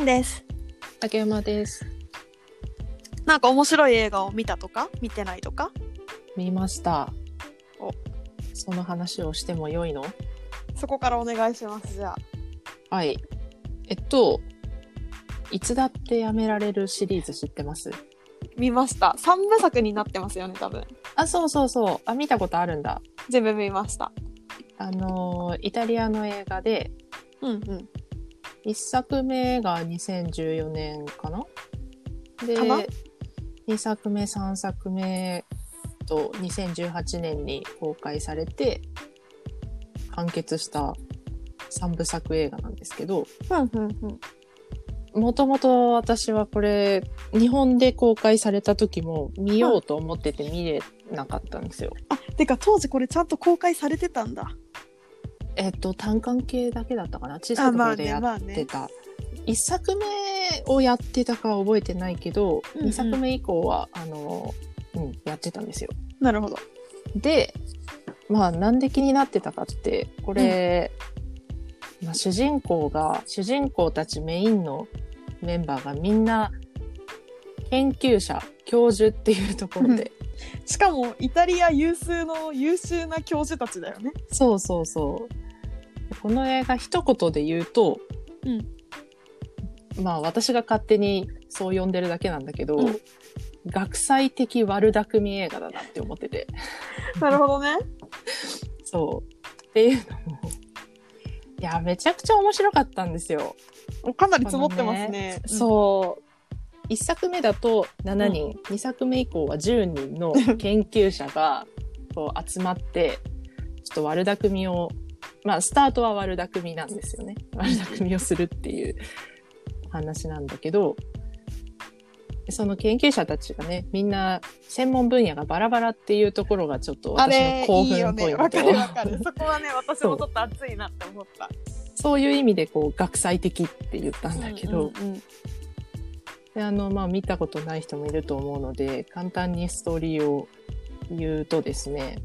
んです。竹山です。なんか面白い映画を見たとか？見てないとか？見ました。おその話をしても良いの？そこからお願いします、じゃあ。はい。えっと、いつだってやめられるシリーズ知ってます？見ました。3部作になってますよね、多分。あ、そうそうそう。あ、見たことあるんだ。全部見ました。あのー、イタリアの映画で、うんうん。一作目が2014年かな？でかな、二作目、三作目と2018年に公開されて、完結した三部作映画なんですけど。もともと私はこれ、日本で公開された時も見ようと思ってて見れなかったんですよ。あ、てか当時これちゃんと公開されてたんだ。えっと、単管系だけだったかな？小さいところでやってた。一作目をやってたかは覚えてないけど、うんうん二作目以降は、あの、うん、やってたんですよ。なるほど。で、まあ、なんで気になってたかって、これ、まあ、主人公が、主人公たちメインのメンバーがみんな、研究者、教授っていうところで、しかもイタリア有数の優秀な教授たちだよね。そうそうそう。この映画一言で言うと、うんまあ私が勝手にそう呼んでるだけなんだけど、うん学際的悪巧み映画だなって思ってて。なるほどね。そう。っていうのも、いや、めちゃくちゃ面白かったんですよ。かなり積もってますね。そう。一作目だと7人、二作目以降は10人の研究者がこう集まって、ちょっと悪巧みを、まあ、スタートは悪巧みなんですよね。悪巧みをするっていうお話なんだけど、その研究者たちがね、みんな専門分野がバラバラっていうところがちょっと私の興。奮ポイント。わかるわかる。そこはね、私もちょっと熱いなって思った。そういう意味でこう学際的って言ったんだけど、うんうんうんであの、まあ、見たことない人もいると思うので、簡単にストーリーを言うとですね、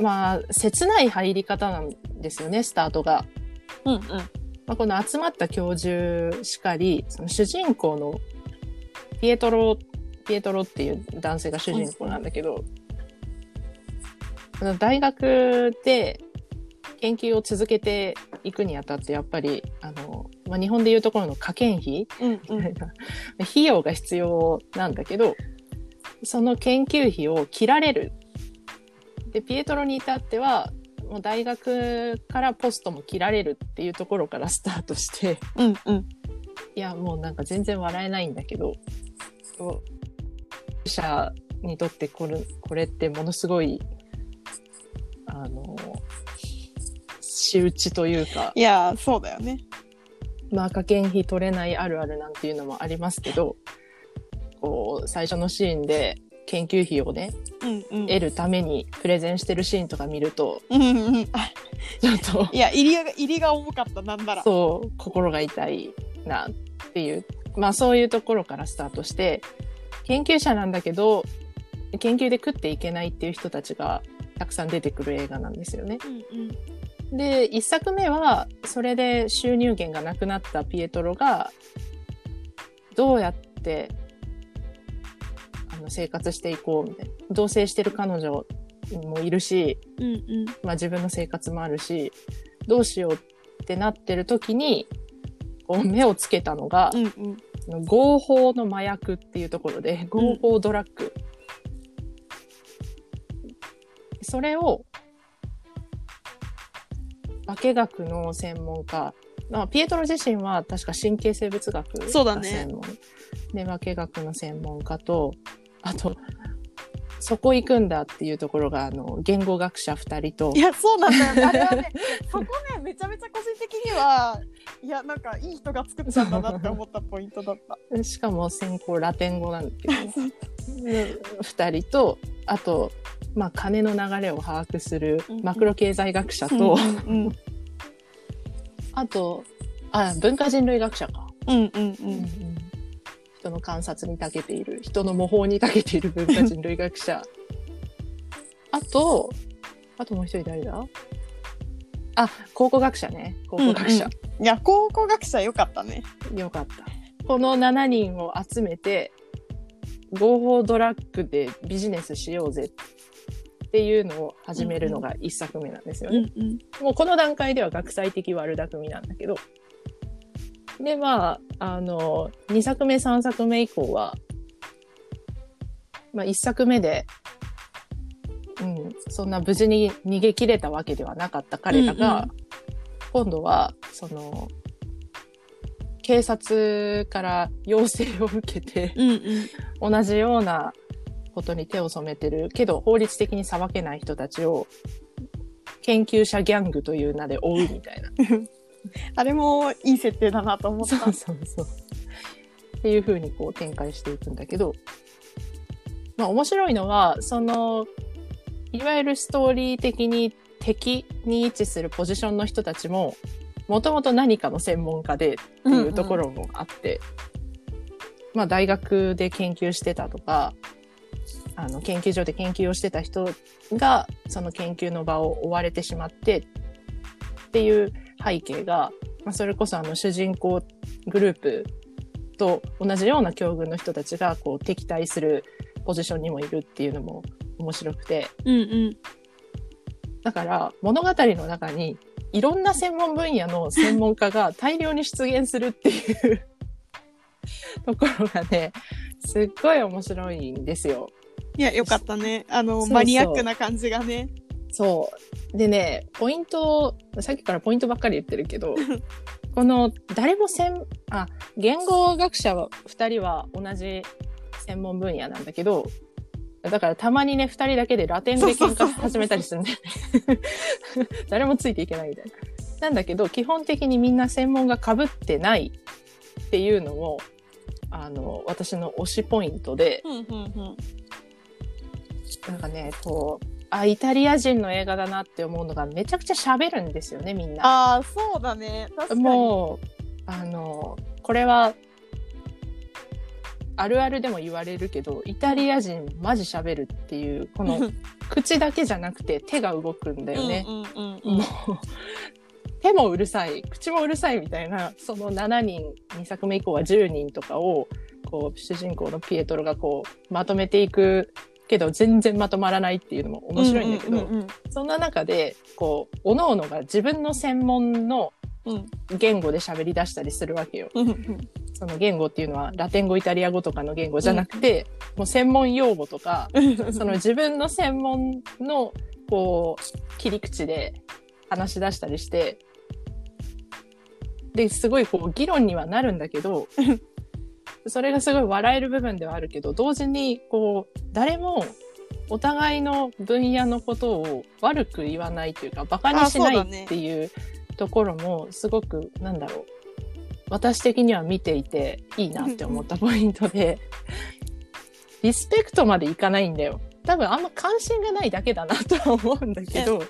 まあ、切ない入り方なんですよね、スタートが。うんうん。まあ、この集まった教授しかり、その主人公のピエトロ、ピエトロっていう男性が主人公なんだけど、あの大学で研究を続けていくにあたって、やっぱり、あの、まあ、日本でいうところの科研費うんうん。費用が必要なんだけど、その研究費を切られる。で、ピエトロに至っては、もう大学からポストも切られるっていうところからスタートして、うんうん。いや、もうなんか全然笑えないんだけど、者にとってこれ、これってものすごい、あの、仕打ちというか、いやー、そうだよね。まあ、科研費取れないあるあるなんていうのもありますけど、こう、最初のシーンで研究費をね、うんうん。得るためにプレゼンしてるシーンとか見ると、うんうんちょっと、いや、入りが、入りが重かった、なんなら。そう、心が痛いなっていう、まあそういうところからスタートして、研究者なんだけど、研究で食っていけないっていう人たちがたくさん出てくる映画なんですよね。うんうん。で、一作目は、それで収入源がなくなったピエトロが、どうやって、あの、生活していこうみたいな。同棲してる彼女もいるし、うんうん。まあ自分の生活もあるし、どうしようってなってる時に、こう目をつけたのが、うんうん。合法の麻薬っていうところで、合法ドラッグ。それを、化学の専門家、まあ、ピエトロ自身は確か神経生物学がそうだね専門。で、化学の専門家と、あと、そこ行くんだっていうところが、あの、言語学者二人とい、や、そうなんだよね。あれはね、そこね、めちゃめちゃ個人的には、いや、なんか、いい人が作っちゃったなって思ったポイントだった。しかも専攻ラテン語なんだけど 二人と、あと、まあ、金の流れを把握するマクロ経済学者と、うんうんあと、あ、文化人類学者か。うんうんうん。人の観察に長けている、人の模倣に長けている文化人類学者。あと、あともう一人誰だ？あ、考古学者ね。考古学者。いや考古学者よかったねよかった。この7人を集めて、合法ドラッグでビジネスしようぜっていうのを始めるのが1作目なんですよね。うんもうこの段階では学際的悪巧みなんだけど。で、まあ、あの、2作目、3作目以降は、まあ1作目で、うん、そんな無事に逃げ切れたわけではなかった彼らが、うん今度は、その、警察から要請を受けて、うんうん同じようなことに手を染めてるけど法律的に裁けない人たちを研究者ギャングという名で追うみたいな。あれもいい設定だなと思った。そうそうそう。っていう風にこう展開していくんだけど、まあ面白いのは、その、いわゆるストーリー的に敵に位置するポジションの人たちも、もともと何かの専門家でっていうところもあって、まあ大学で研究してたとか、あの研究所で研究をしてた人がその研究の場を追われてしまってっていう背景が、まあ、それこそあの主人公グループと同じような境遇の人たちがこう敵対するポジションにもいるっていうのも面白くて、うんうん。だから物語の中にいろんな専門分野の専門家が大量に出現するっていう ところがね、すっごい面白いんですよ。いやよかったね。あのマニアックな感じがねそう。でね、ポイント、さっきからポイントばっかり言ってるけど、この誰も専、あ、言語学者は2人は同じ専門分野なんだけど、だからたまにね、2人だけでラテンで喧嘩始めたりするんだよね。誰もついていけないみたいな。なんだけど、基本的にみんな専門が被ってないっていうのも、あの、私の推しポイントで、うんうんうんなんかね、こう、あ、イタリア人の映画だなって思うのがめちゃくちゃ喋るんですよね、みんな。ああそうだね確かにもう、あの、これは、あるあるでも言われるけど、イタリア人マジ喋るっていう、この口だけじゃなくて手が動くんだよね。うんうんうんうんもう、手もうるさい、口もうるさいみたいな、その7人、2作目以降は10人とかを、こう、主人公のピエトロがこう、まとめていくけど、全然まとまらないっていうのも面白いんだけど、うんうんうんそんな中で、こう、各々が自分の専門のうん。言語で喋り出したりするわけよ。うんうんその言語っていうのはラテン語、イタリア語とかの言語じゃなくて、もう専門用語とか、うんその自分の専門の、こう、切り口で話し出したりして、で、すごいこう、議論にはなるんだけど、それがすごい笑える部分ではあるけど、同時に、こう、誰も、お互いの分野のことを悪く言わないというか、馬鹿にしないっていうところも、すごく、なんだろう、私的には見ていていいなって思ったポイントで、リスペクトまでいかないんだよ。多分あんま関心がないだけだなとは思うんだけど、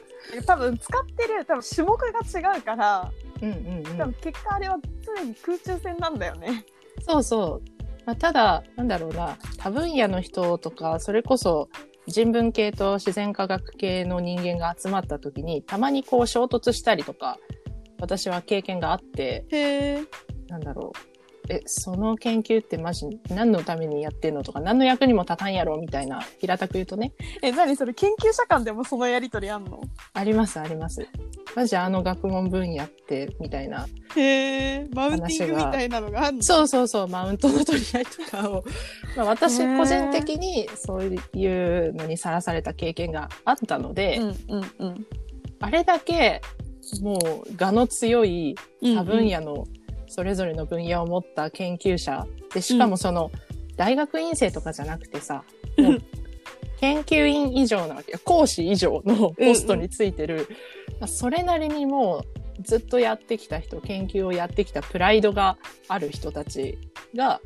多分使ってる多分種目が違うからうんうんうん多分結果あれは常に空中戦なんだよね。そうそう。まあ、ただ、なんだろうな、多分野の人とか、それこそ人文系と自然科学系の人間が集まった時に、たまにこう衝突したりとか、私は経験があって、へえ。なんだろう。え、その研究ってマジ何のためにやってんのとか、何の役にも立たんやろみたいな、平たく言うとね、え、何それ研究者間でもそのやりとりあんの？ありますあります。マジあの学問分野って、みたいな。へえ。マウンティングみたいなのがあんの？そうそうそう、マウントの取り合いとかを、まあ、私個人的にそういうのにさらされた経験があったので、うんうんうん。あれだけもう我の強い多分野。野のそれぞれの分野を持った研究者で、しかもその大学院生とかじゃなくてさ、うんもう研究員以上なわけよ。講師以上のポストについてる、まあそれなりにもうずっとやってきた人、研究をやってきたプライドがある人たちが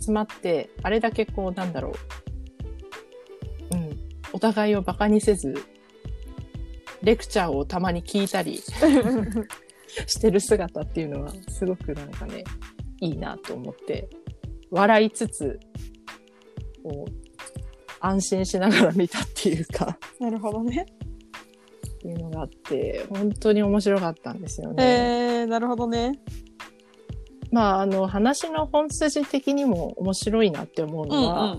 集まって、あれだけこうなんだろう。うん。お互いを馬鹿にせず、レクチャーをたまに聞いたり してる姿っていうのはすごくなんかね、いいなと思って、笑いつつ、こう、安心しながら見たっていうか、なるほどね。っていうのがあって、本当に面白かったんですよね。えー、なるほどね。まあ、あの、話の本筋的にも面白いなって思ううんのは、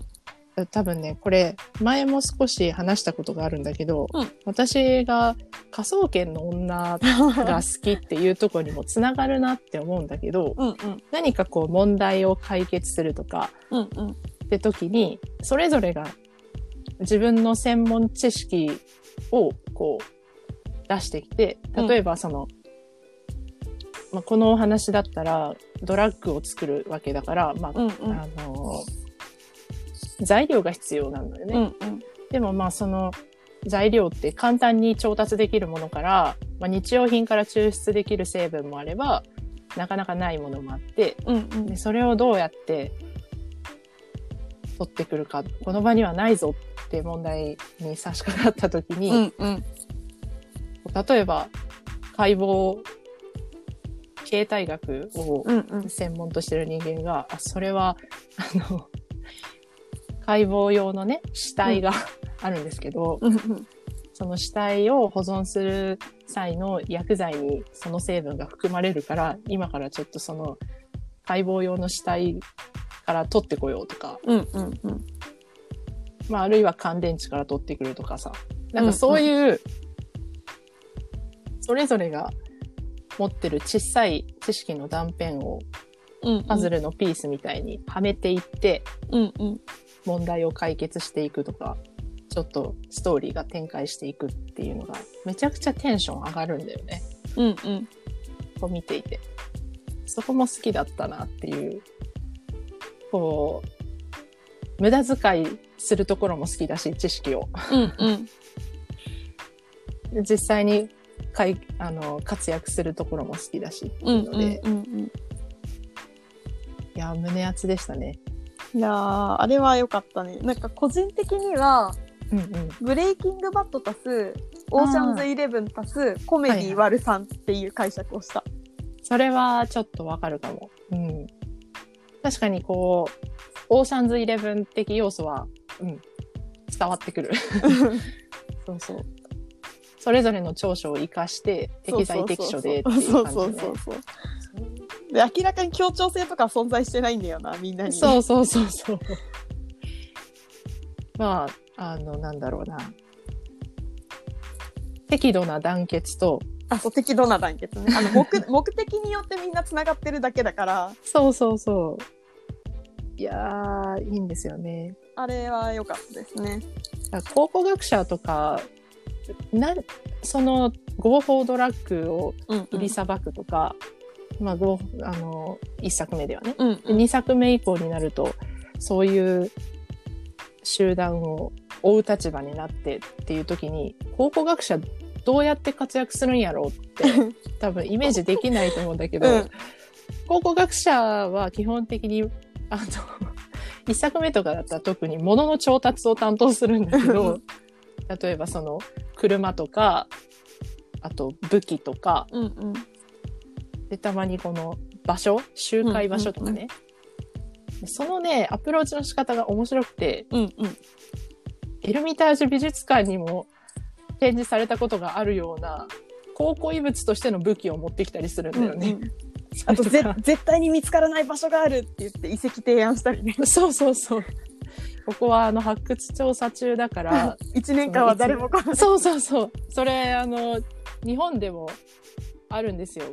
多分ね、これ、前も少し話したことがあるんだけど、うん。私が科捜研の女が好きっていうところにもつながるなって思うんだけど、うんうん。何かこう問題を解決するとかうんうん。って時に、それぞれが自分の専門知識をこう出してきて、例えばその、まあ、このお話だったらドラッグを作るわけだから、まあ、うんうん。あの、材料が必要なんだよね。うんうん。でもまあその材料って簡単に調達できるものから、まあ、日用品から抽出できる成分もあれば、なかなかないものもあって、うんうん。でそれをどうやって取ってくるか、この場にはないぞって問題に差し掛かった時に、うんうん。例えば解剖、形態学をうんうん。専門としてる人間が、あ、それは、あの、解剖用のね、死体があるんですけど、うんその死体を保存する際の薬剤にその成分が含まれるから、今からちょっとその解剖用の死体から取ってこようとか、うんうんうん。まああるいは乾電池から取ってくるとかさ、なんかそういう、それぞれが持ってる小さい知識の断片をうん。パズルのピースみたいにはめていってうんうん問題を解決していくとか、ちょっとストーリーが展開していくっていうのがめちゃくちゃテンション上がるんだよね。うんうんこう見ていて。そこも好きだったなっていう。こう、無駄遣いするところも好きだし、知識を。うんうん 実際にかいあの活躍するところも好きだしってうんいうので、うんうんいや、胸熱でしたね。いやーあれは良かったねなんか個人的にはうんうん。ブレイキングバット足すオーシャンズイレブン足すコメディ割る3っていう解釈をした、それはちょっとわかるかも。うん。確かにこう、オーシャンズイレブン的要素は、うん、伝わってくる。そうそう。それぞれの長所を生かして、適材適所でっていうそう感じねそうそう。そうで明らかに協調性とか存在してないんだよなみんなにそうそうそうそう。まあ、あの、なんだろうな。適度な団結と、あそう適度な団結ねあの目 目的によってみんなつながってるだけだからそうそうそう。いやー、いいんですよね。あれは良かったですね考古学者とか、な、その合法ドラッグをうん売りさばくとか、まあ、合あの、一作目ではね。うん。で二作目以降になると、そういう集団を追う立場になってっていう時に、考古学者どうやって活躍するんやろうって 多分イメージできないと思うんだけど、うん。考古学者は基本的に、あの、一作目とかだったら特に物の調達を担当するんだけど、例えばその車とか、あと武器とか、うんうんで、たまにこの場所、集会場所とかね。そのね、アプローチの仕方が面白くて、うんうんエルミタージュ美術館にも展示されたことがあるような、考古遺物としての武器を持ってきたりするんだよね。うんうん あとぜ絶対に見つからない場所があるって言って遺跡提案したりね そうそうそう。ここはあの発掘調査中だから、1年間は誰も来ないそうそうそう。それ、あの、日本でもあるんですよ。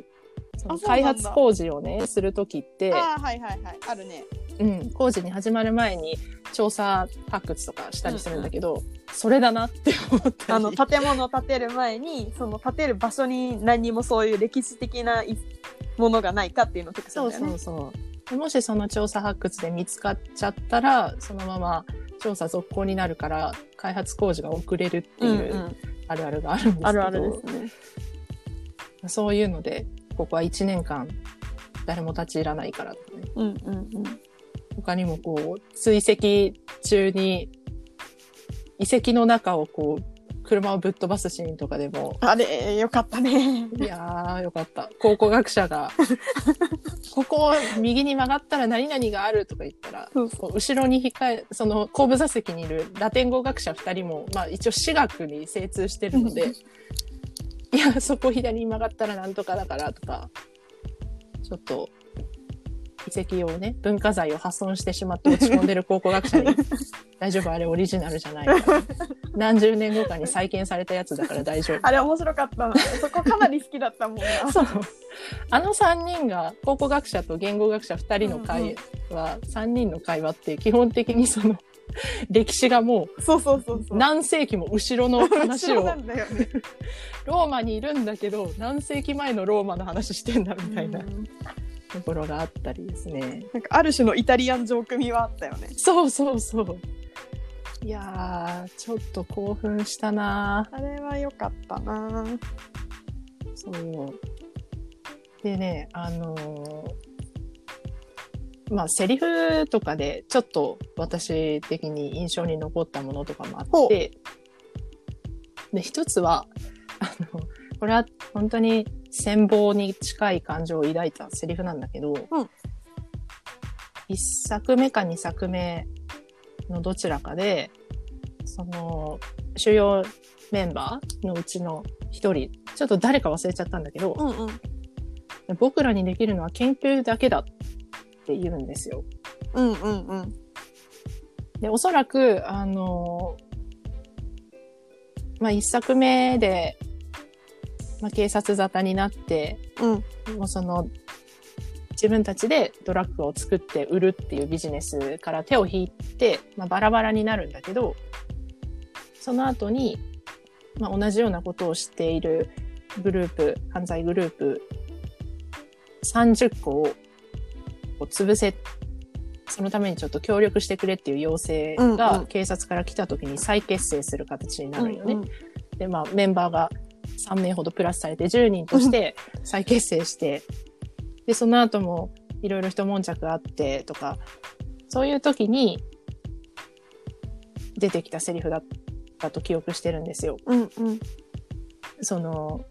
開発工事をね、するときって、ああはいはいはい。あるね。うん、工事に始まる前に調査発掘とかしたりするんだけど、それだなって思ったり。あの建物を建てる前にその建てる場所に何にもそういう歴史的ないものがないかっていうのをチェックするそうんだよね。そうそう。でもしその調査発掘で見つかっちゃったら、そのまま調査続行になるから、開発工事が遅れるってうんいううん。あるあるがあるんですけど、あるあるですね。そういうので、ここは1年間誰も立ち入らないからね。うんうんうん他にもこう、追跡中に遺跡の中をこう、車をぶっ飛ばすシーンとかでも、あれよかったねいやー、よかった。考古学者が、ここを右に曲がったら何々があるとか言ったら、後ろに控え、その後部座席にいるラテン語学者二人も、まあ一応私学に精通してるので、いや、そこ左に曲がったらなんとかだからとか、ちょっと、遺跡をね、文化財を破損してしまって落ち込んでる考古学者に、大丈夫あれオリジナルじゃないから。何十年後かに再建されたやつだから大丈夫。あれ面白かったな。そこかなり好きだったもんな。そう。あの3人が、考古学者と言語学者2人の会話、3人の会話って基本的にその、歴史がもそうそうそううそう。何世紀も後ろの 話をね。ローマにいるんだけど、何世紀前のローマの話してんだみたいなうんところがあったりですね。なんかある種のイタリアン上組はあったよね。そうそうそう。いやー、ちょっと興奮したなあれは良かったな。そう。でね、あのーまあ、セリフとかで、ちょっと私的に印象に残ったものとかもあって、で、一つは、あの、これは本当に戦望に近い感情を抱いたセリフなんだけど、うん。一作目か二作目のどちらかで、その、主要メンバーのうちの一人、ちょっと誰か忘れちゃったんだけど、うんうん。僕らにできるのは研究だけだ。って言うんですよ。うんうんうん。で、おそらく、あの、まあ、一作目で、まあ、警察沙汰になって、うん。もうその、自分たちでドラッグを作って売るっていうビジネスから手を引いて、まあ、バラバラになるんだけど、その後に、まあ、同じようなことをしているグループ、犯罪グループ30個をこう潰せ、そのためにちょっと協力してくれっていう要請が警察から来た時に再結成する形になるよね。うんうんで、まあ、メンバーが3名ほどプラスされて10人として再結成して、で、その後もいろいろ一悶着あってとか、そういう時に出てきたセリフだったと記憶してるんですよ。うんうん。その、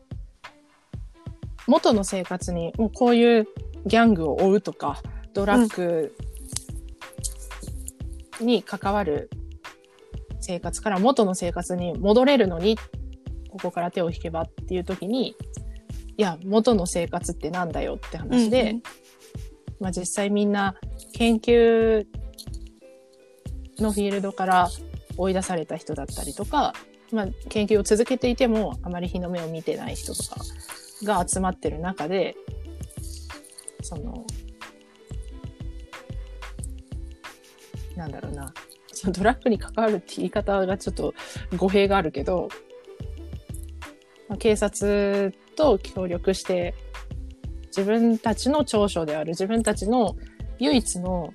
元の生活にもうこういうギャングを追うとか、ドラッグに関わる生活から元の生活に戻れるのに、ここから手を引けばっていう時に、いや、元の生活ってなんだよって話で、うんまあ実際みんな研究のフィールドから追い出された人だったりとか、まあ研究を続けていてもあまり日の目を見てない人とかが集まってる中で、その、なんだろうな、そのドラッグに関わるって言い方がちょっと語弊があるけど、ま警察と協力して自分たちの長所である自分たちの唯一の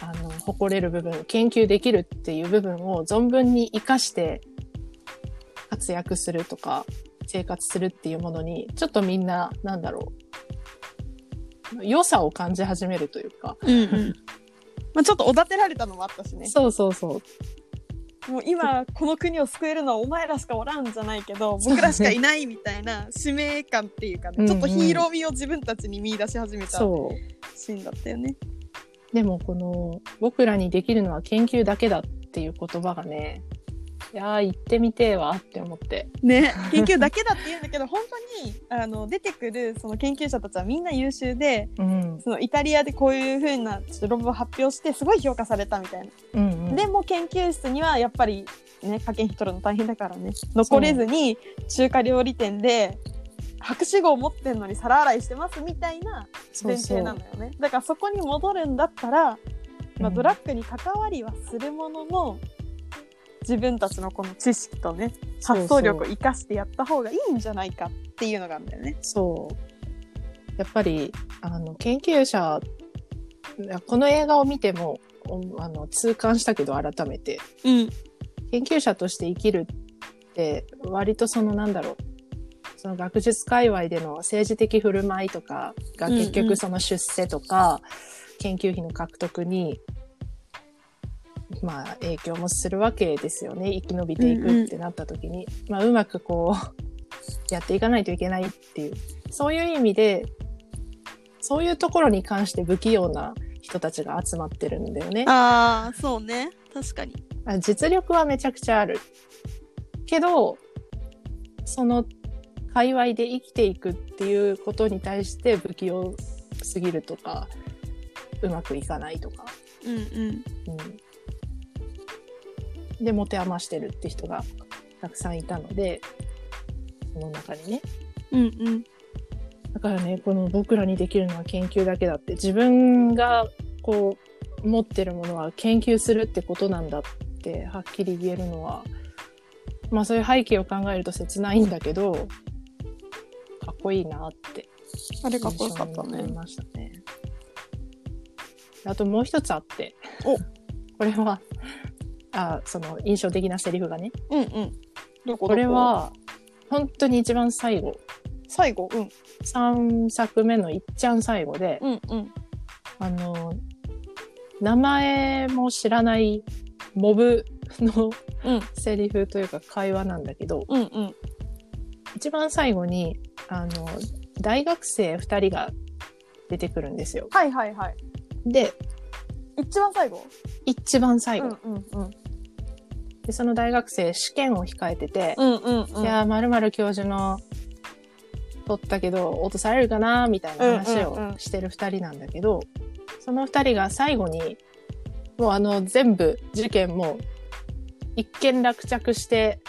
あの誇れる部分研究できるっていう部分を存分に活かして活躍するとか生活するっていうものにちょっとみんななんだろう。良さを感じ始めるというか。まあちょっとおだてられたのもあったしね。そうそうそうもう今この国を救えるのはお前らしかおらんじゃないけど僕らしかいないみたいな使命感っていうかね、ちょっとヒーロー味を自分たちに見出し始めたシーンだったよね。でもこの僕らにできるのは研究だけだっていう言葉がねいやー言ってみてえわって思って。ね研究だけだって言うんだけど本当にあの出てくるその研究者たちはみんな優秀でうん。そのイタリアでこういう風なちょっと論文を発表してすごい評価されたみたいな。うんうん。でも研究室にはやっぱりね科研費取るの大変だからね。残れずに中華料理店で博士号持ってんのに皿洗いしてますみたいな前提なのよね。だからそこに戻るんだったら、まあ、うん。ドラッグに関わりはするものの、自分たちのこの知識とね発想力を生かしてやった方がいいんじゃないかっていうのがあるんだよね。そう。やっぱり、あの、研究者、この映画を見ても、おあの、痛感したけど、改めて。うん研究者として生きるって、割とその、なんだろう。その学術界隈での政治的振る舞いとかが結局その出世とか研究費の獲得に、まあ影響もするわけですよね。生き延びていくってなった時に。まあうまくこう、やっていかないといけないっていう。そういう意味で、そういうところに関して不器用な人たちが集まってるんだよね。ああそうね確かに。あ実力はめちゃくちゃある。けど、その界隈で生きていくっていうことに対して不器用すぎるとか、うまくいかないとか。うんうんうん。で、持て余してるって人がたくさんいたので、その中にね。うんうんだからね、この僕らにできるのは研究だけだって、自分がこう、持ってるものは研究するってことなんだって、はっきり言えるのは、まあそういう背景を考えると切ないんだけど、かっこいいなって。あれかっこよかったねましたね。あともう一つあって。おこれは、あ、その印象的なセリフがね。うんうん。どここ？れは、本当に一番最後。最後？うん。3作目のいっちゃん最後で、うんうん。あの、名前も知らないモブのうん。セリフというか会話なんだけど、うんうん。一番最後に、あの、大学生2人が出てくるんですよ。はいはいはい。で、一番最後？一番最後。うんうんうんで、その大学生試験を控えてて、うんうんうん。いやー、まるまる教授の取ったけど、落とされるかなみたいな話うんうんうん。をしてる二人なんだけど、その二人が最後に、もうあの、全部事件も一見落着して、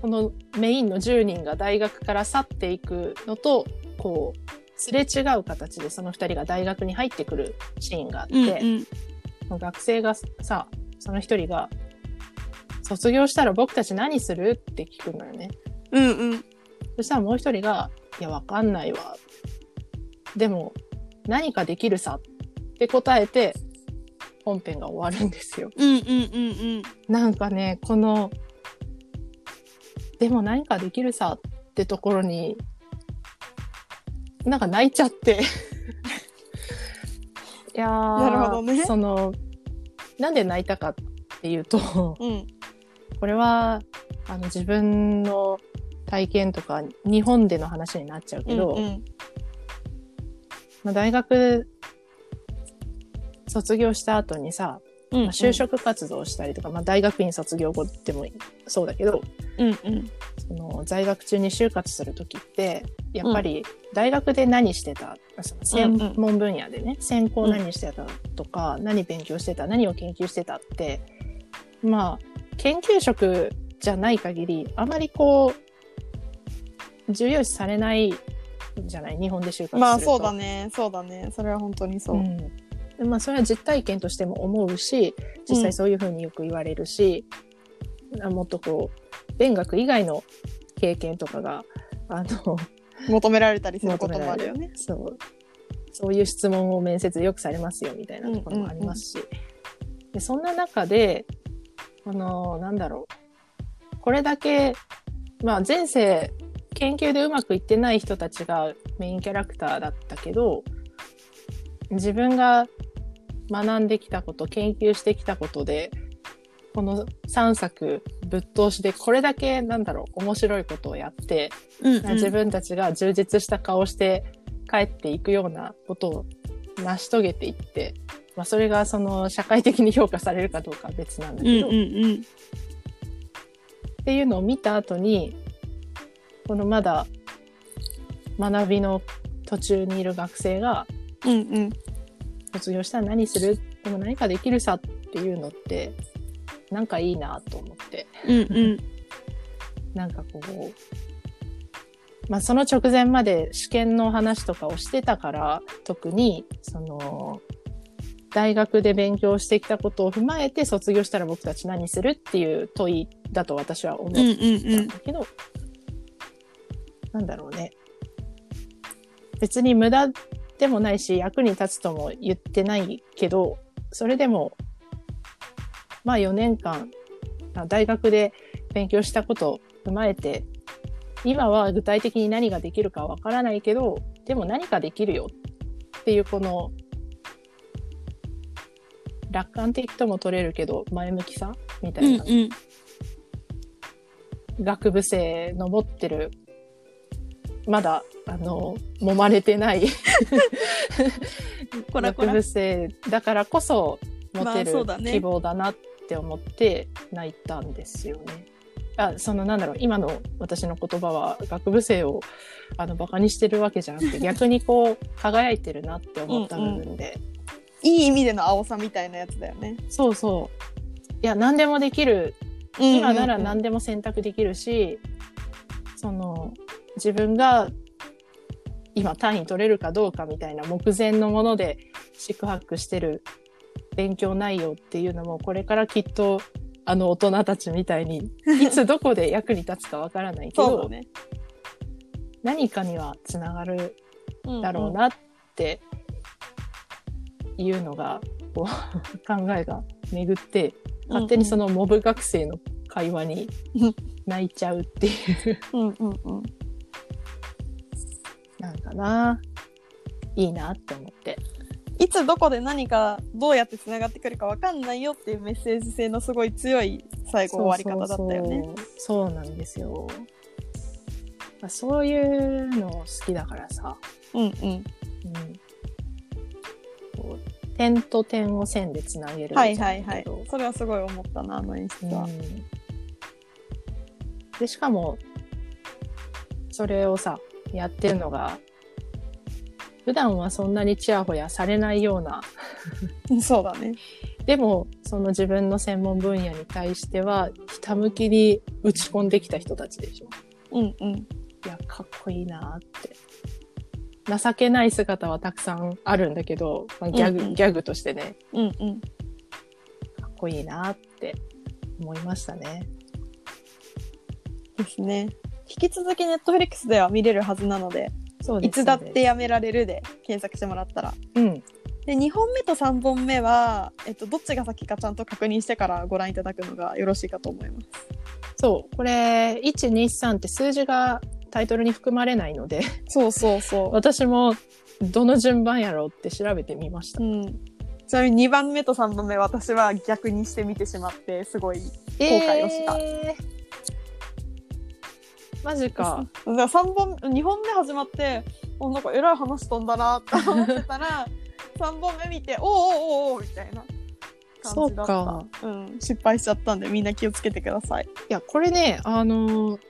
このメインの10人が大学から去っていくのと、こう、すれ違う形でその二人が大学に入ってくるシーンがあって、うんうん。学生がさ、その一人が、卒業したら僕たち何する？って聞くのよね。うんうんそしたらもう一人が、いや、わかんないわ。でも、何かできるさって答えて、本編が終わるんですよ。うんうんうんうんなんかね、この、でも何かできるさってところに、なんか泣いちゃって。いやーなるほどねその、なんで泣いたかっていうと、うんこれは、あの、自分の体験とか、日本での話になっちゃうけど、うんうん。まあ、大学卒業した後にさ、うんまあ、就職活動したりとか、まあ、大学院卒業後でもそうだけど、うんうん。その在学中に就活するときって、やっぱり大学で何してた、その専門分野でね、専攻何してたとか、何勉強してた、何を研究してたって、まあ、研究職じゃない限り、あまりこう、重要視されないんじゃない？日本で就活すると。まあそうだね。そうだね。それは本当にそう。う、ん。でまあそれは実体験としても思うし実際そういうふうによく言われるし、あもっとこう勉学以外の経験とかがあの 求められたりすることもあるよね。そう。そういう質問を面接でよくされますよみたいなところもありますし、でそんな中であのなんだろう。これだけまあ前世研究でうまくいってない人たちがメインキャラクターだったけど自分が学んできたこと研究してきたことでこの3作ぶっ通しでこれだけなんだろう面白いことをやってうんうん。自分たちが充実した顔して帰っていくようなことを成し遂げていって、まあ、それがその社会的に評価されるかどうかは別なんだけど、うんうんうん。っていうのを見た後にこのまだ学びの途中にいる学生がうんうん。卒業したら何する？でも何かできるさっていうのってなんかいいなと思って。うんうん。なんかこうまあその直前まで試験の話とかをしてたから特にその大学で勉強してきたことを踏まえて卒業したら僕たち何するっていう問いだと私は思っうんうんたんだけど、なんだろうね。別に無駄でもないし、役に立つとも言ってないけど、それでも、まあ4年間、あ大学で勉強したことを踏まえて、今は具体的に何ができるかわからないけど、でも何かできるよっていうこの、楽観的とも取れるけど、前向きさみたうんいな。うん学部生の持ってる、まだ、あの、揉まれてない。学部生だからこそ持てる希望だなって思って泣いたんですよね。あそのなんだろう今の私の言葉は学部生をあのバカにしてるわけじゃなくて逆にこう輝いてるなって思った部分で、いい意味での青さみたいなやつだよね。そうそういや何でもできる今なら何でも選択できるし、その自分が今単位取れるかどうかみたいな目前のもので宿泊してる勉強内容っていうのもこれからきっとあの大人たちみたいに いつどこで役に立つかわからないけど、ね。何かにはつながるだろうなっていうのが、こう 考えが巡って勝手にそのモブ学生の会話にうん泣いちゃうっていううんうんうん。なんかな。いいなって思って。いつどこで何かどうやってつながってくるかわかんないよっていうメッセージ性のすごい強い最後終わり方だったよね。そうなんですよ。まあそういうの好きだからさ。うんうん。うん。点と点を線でつなげるはいはいはい。それはすごい思ったな、あの演出は。うんで、しかも、それをさ、やってるのが、普段はそんなにチヤホヤされないような、そうだね。でも、その自分の専門分野に対しては、ひたむきに打ち込んできた人たちでしょ。うんうん。いや、かっこいいなって。情けない姿はたくさんあるんだけど、まあ、ギャグ、うんうんギャグとしてね、うんうん。かっこいいなって思いましたね。ですね。引き続きネットフリックスでは見れるはずなので、ですいつだってやめられるで検索してもらったら。うん。で、2本目と3本目は、えっと、どっちが先かちゃんと確認してからご覧いただくのがよろしいかと思います。そう。これ、1、2、3って数字がタイトルに含まれないので、そうそうそ 私もどの順番やろうって調べてみましたう。。うん。ちなみに2番目と3番目私は逆にしてみてしまって、すごい。悔をしたえーマジか。だから3本、2本目始まって、おなんか偉い話飛んだなって思ってたら、3本目見て、おおおおおみたいな感じだった。そうかうん。失敗しちゃったんでみんな気をつけてください。いや、これね、あのー、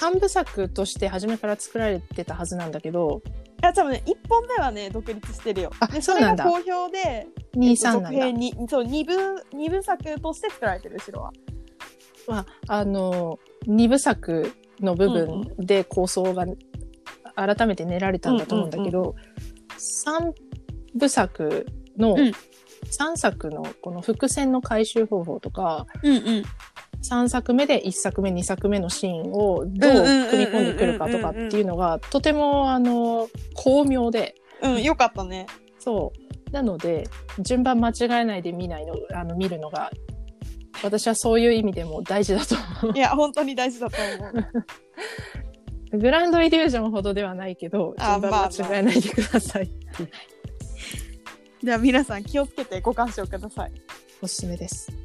3部作として初めから作られてたはずなんだけど、いや、多分ね、1本目はね、独立してるよ。あで、そなんだそうれが好評で、2、えっと3なんだ。続編に、そう、2部、二部作として作られてる、後ろは。まあ、あの、2部作の部分で構想が改めて練られたんだと思うんだけど、3部作の、うん3作のこの伏線の回収方法とか、うんうん。3作目で1作目、2作目のシーンをどう組み込んでくるかとかっていうのが、とても、あの、巧妙で、うん、よかったね。そう。なので、順番間違えないで見ないの、あの、見るのが、私はそういう意味でも大事だと思う。いや、本当に大事だと思う。グランドイリュージョンほどではないけど、あ順番間違えないでください。では 皆さん気をつけてご鑑賞ください。おすすめです。